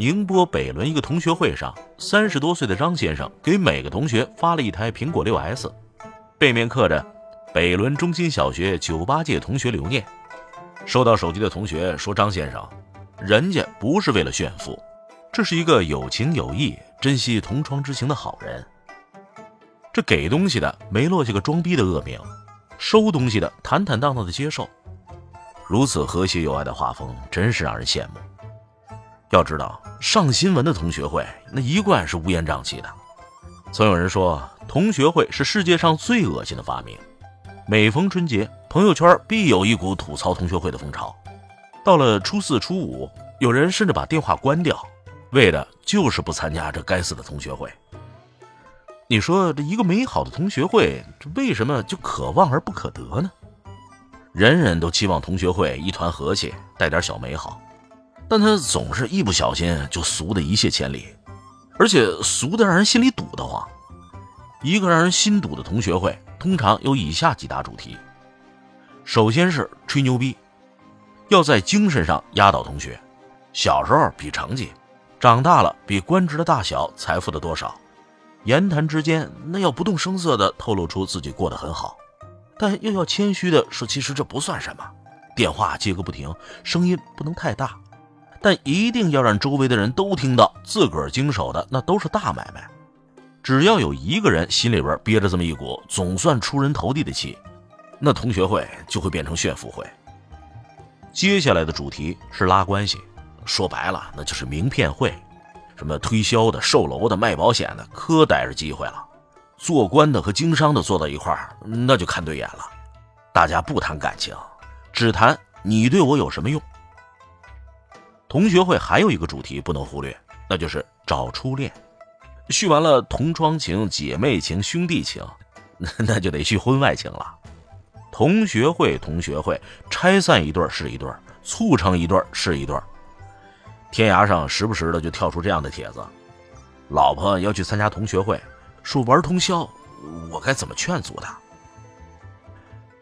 宁波北仑一个同学会上，三十多岁的张先生给每个同学发了一台苹果六 S，背面刻着“北仑中心小学九八届同学留念”。收到手机的同学说：“张先生，人家不是为了炫富，这是一个有情有义、珍惜同窗之情的好人。这给东西的没落下个装逼的恶名，收东西的坦坦荡荡的接受，如此和谐友爱的画风，真是让人羡慕。”要知道，上新闻的同学会那一贯是乌烟瘴气的。曾有人说，同学会是世界上最恶心的发明。每逢春节，朋友圈必有一股吐槽同学会的风潮。到了初四、初五，有人甚至把电话关掉，为的就是不参加这该死的同学会。你说，这一个美好的同学会，这为什么就可望而不可得呢？人人都期望同学会一团和气，带点小美好。但他总是一不小心就俗的一泻千里，而且俗的让人心里堵得慌。一个让人心堵的同学会，通常有以下几大主题：首先是吹牛逼，要在精神上压倒同学。小时候比成绩，长大了比官职的大小、财富的多少。言谈之间，那要不动声色地透露出自己过得很好，但又要谦虚地说，其实这不算什么。电话接个不停，声音不能太大。但一定要让周围的人都听到，自个儿经手的那都是大买卖。只要有一个人心里边憋着这么一股总算出人头地的气，那同学会就会变成炫富会。接下来的主题是拉关系，说白了那就是名片会，什么推销的、售楼的、卖保险的，可逮着机会了。做官的和经商的坐到一块儿，那就看对眼了。大家不谈感情，只谈你对我有什么用。同学会还有一个主题不能忽略，那就是找初恋。续完了同窗情、姐妹情、兄弟情，那就得续婚外情了。同学会，同学会，拆散一对是一对，促成一对是一对。天涯上时不时的就跳出这样的帖子：老婆要去参加同学会，说玩通宵，我该怎么劝阻她？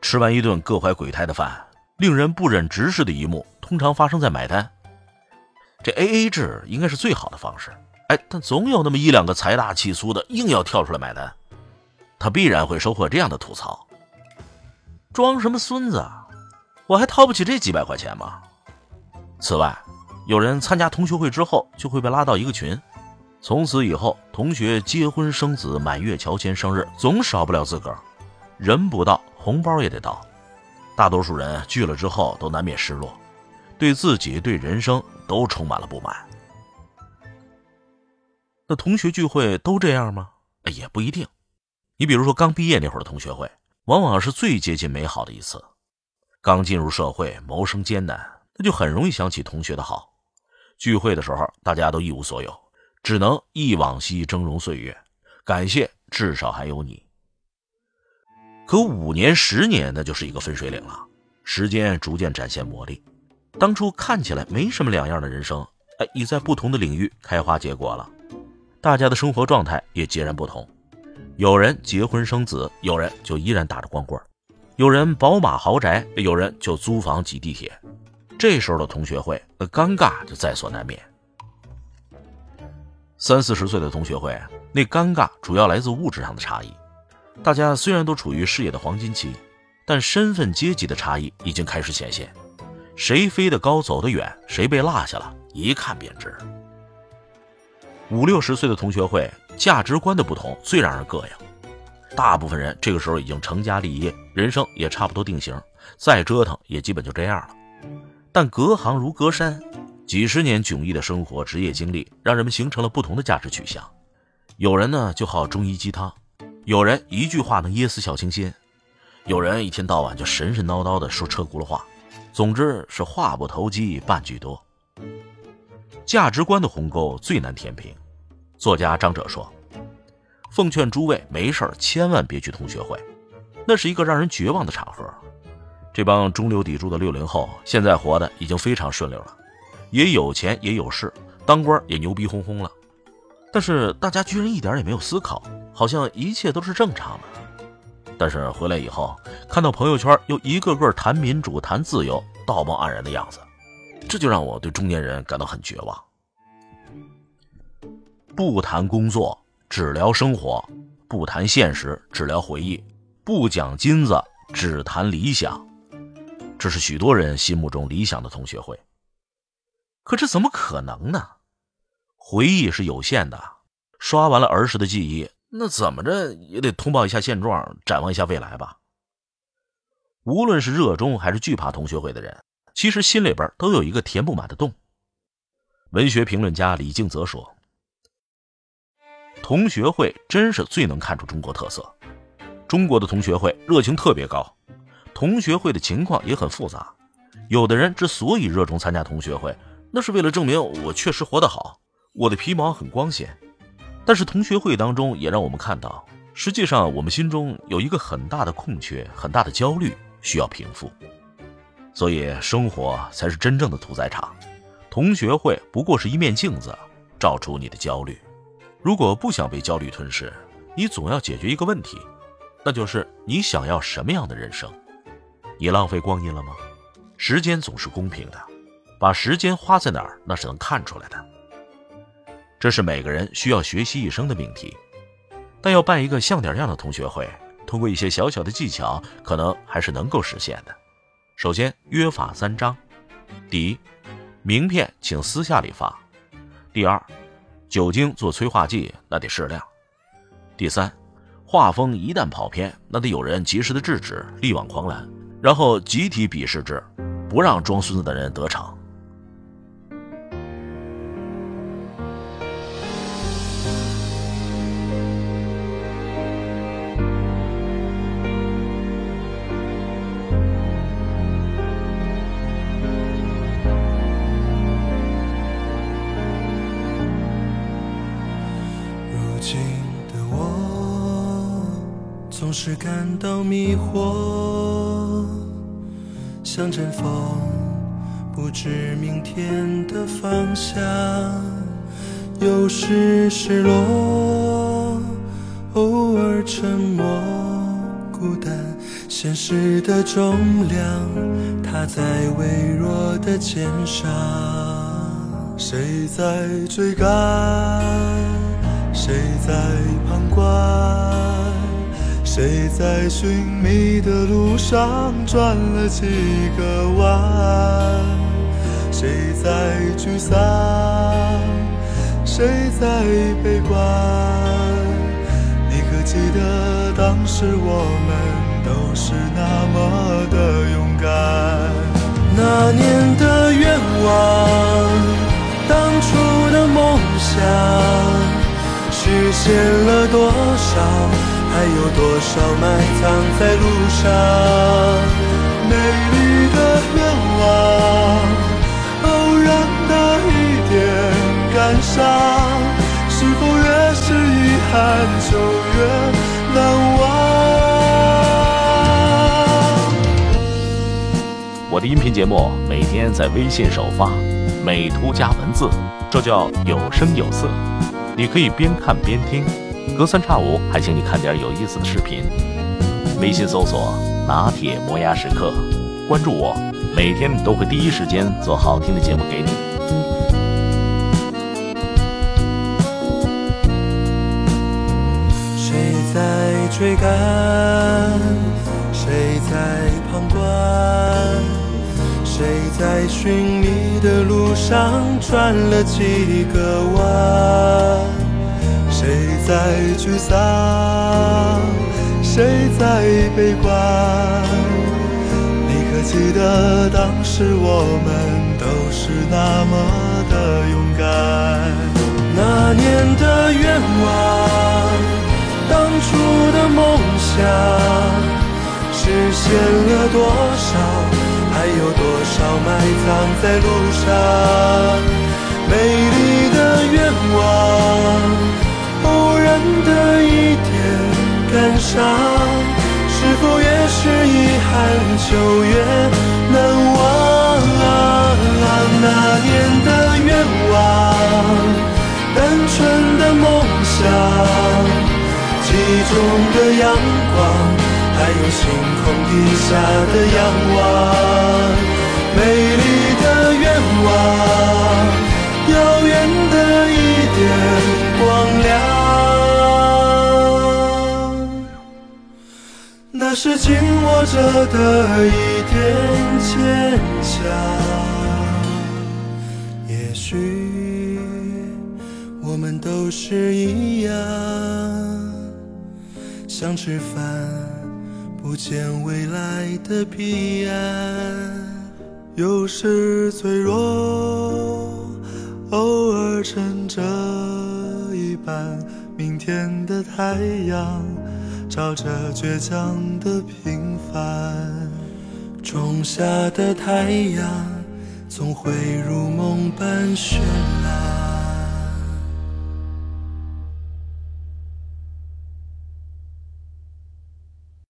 吃完一顿各怀鬼胎的饭，令人不忍直视的一幕，通常发生在买单。这 A A 制应该是最好的方式，哎，但总有那么一两个财大气粗的硬要跳出来买单，他必然会收获这样的吐槽：装什么孙子？我还掏不起这几百块钱吗？此外，有人参加同学会之后就会被拉到一个群，从此以后，同学结婚生子、满月乔迁、生日，总少不了自个儿，人不到，红包也得到。大多数人聚了之后都难免失落。对自己、对人生都充满了不满。那同学聚会都这样吗？也不一定。你比如说，刚毕业那会儿的同学会，往往是最接近美好的一次。刚进入社会，谋生艰难，那就很容易想起同学的好。聚会的时候，大家都一无所有，只能忆往昔峥嵘岁月，感谢至少还有你。可五年、十年，那就是一个分水岭了。时间逐渐展现魔力。当初看起来没什么两样的人生，哎，已在不同的领域开花结果了。大家的生活状态也截然不同，有人结婚生子，有人就依然打着光棍有人宝马豪宅，有人就租房挤地铁。这时候的同学会，那尴尬就在所难免。三四十岁的同学会，那尴尬主要来自物质上的差异。大家虽然都处于事业的黄金期，但身份阶级的差异已经开始显现。谁飞得高走得远，谁被落下了，一看便知。五六十岁的同学会，价值观的不同最让人膈应。大部分人这个时候已经成家立业，人生也差不多定型，再折腾也基本就这样了。但隔行如隔山，几十年迥异的生活、职业经历，让人们形成了不同的价值取向。有人呢就好中医鸡汤，有人一句话能噎死小清新，有人一天到晚就神神叨叨的说车轱辘话。总之是话不投机半句多。价值观的鸿沟最难填平。作家张哲说：“奉劝诸位，没事千万别去同学会，那是一个让人绝望的场合。这帮中流砥柱的六零后，现在活的已经非常顺溜了，也有钱也有势，当官也牛逼哄哄了。但是大家居然一点也没有思考，好像一切都是正常的。但是回来以后，看到朋友圈又一个个谈民主、谈自由、道貌岸然的样子，这就让我对中年人感到很绝望。不谈工作，只聊生活；不谈现实，只聊回忆；不讲金子，只谈理想。这是许多人心目中理想的同学会。可这怎么可能呢？回忆是有限的，刷完了儿时的记忆，那怎么着也得通报一下现状，展望一下未来吧。无论是热衷还是惧怕同学会的人，其实心里边都有一个填不满的洞。文学评论家李敬泽说：“同学会真是最能看出中国特色。中国的同学会热情特别高。”同学会的情况也很复杂，有的人之所以热衷参加同学会，那是为了证明我确实活得好，我的皮毛很光鲜。但是同学会当中也让我们看到，实际上我们心中有一个很大的空缺，很大的焦虑需要平复。所以生活才是真正的屠宰场，同学会不过是一面镜子，照出你的焦虑。如果不想被焦虑吞噬，你总要解决一个问题，那就是你想要什么样的人生。你浪费光阴了吗？时间总是公平的，把时间花在哪儿，那是能看出来的。这是每个人需要学习一生的命题。但要办一个像点样的同学会，通过一些小小的技巧，可能还是能够实现的。首先，约法三章：第一，名片请私下里发；第二，酒精做催化剂那得适量；第三，画风一旦跑偏，那得有人及时的制止，力挽狂澜。然后集体鄙视之，不让装孙子的人得逞。总是感到迷惑。像阵风，不知明天的方向。有时失落，偶尔沉默，孤单。现实的重量，它在微弱的肩上。谁在追赶？谁在旁观？谁在寻觅的路上转了几个弯？谁在沮丧？谁在悲观？你可记得当时我们都是那么的勇敢？那年的愿望，当初的梦想，实现了多少？还有多少埋藏在路上？美丽的愿望，偶然的一点感伤，是否越是遗憾就越难忘？我的音频节目每天在微信首发，美图加文字，这叫有声有色。你可以边看边听。隔三差五还请你看点有意思的视频。微信搜索“拿铁磨牙时刻”，关注我，每天都会第一时间做好听的节目给你。谁在追赶？谁在旁观？谁在寻觅的路上转了几个弯？在沮丧？谁在悲观？你可记得当时我们都是那么的勇敢？那年的愿望，当初的梦想，实现了多少？还有多少埋藏在路上？美丽的愿望的一点感伤是否越是遗憾就越难忘那年的愿望？单纯的梦想记忆中的阳光还有星空底下的仰望。那是紧握着的一点坚强。也许我们都是一样，想吃饭不见未来的彼岸，有时脆弱，偶尔撑着一半明天的太阳，照着倔强的平凡，种下的太阳。总会如梦般绚烂。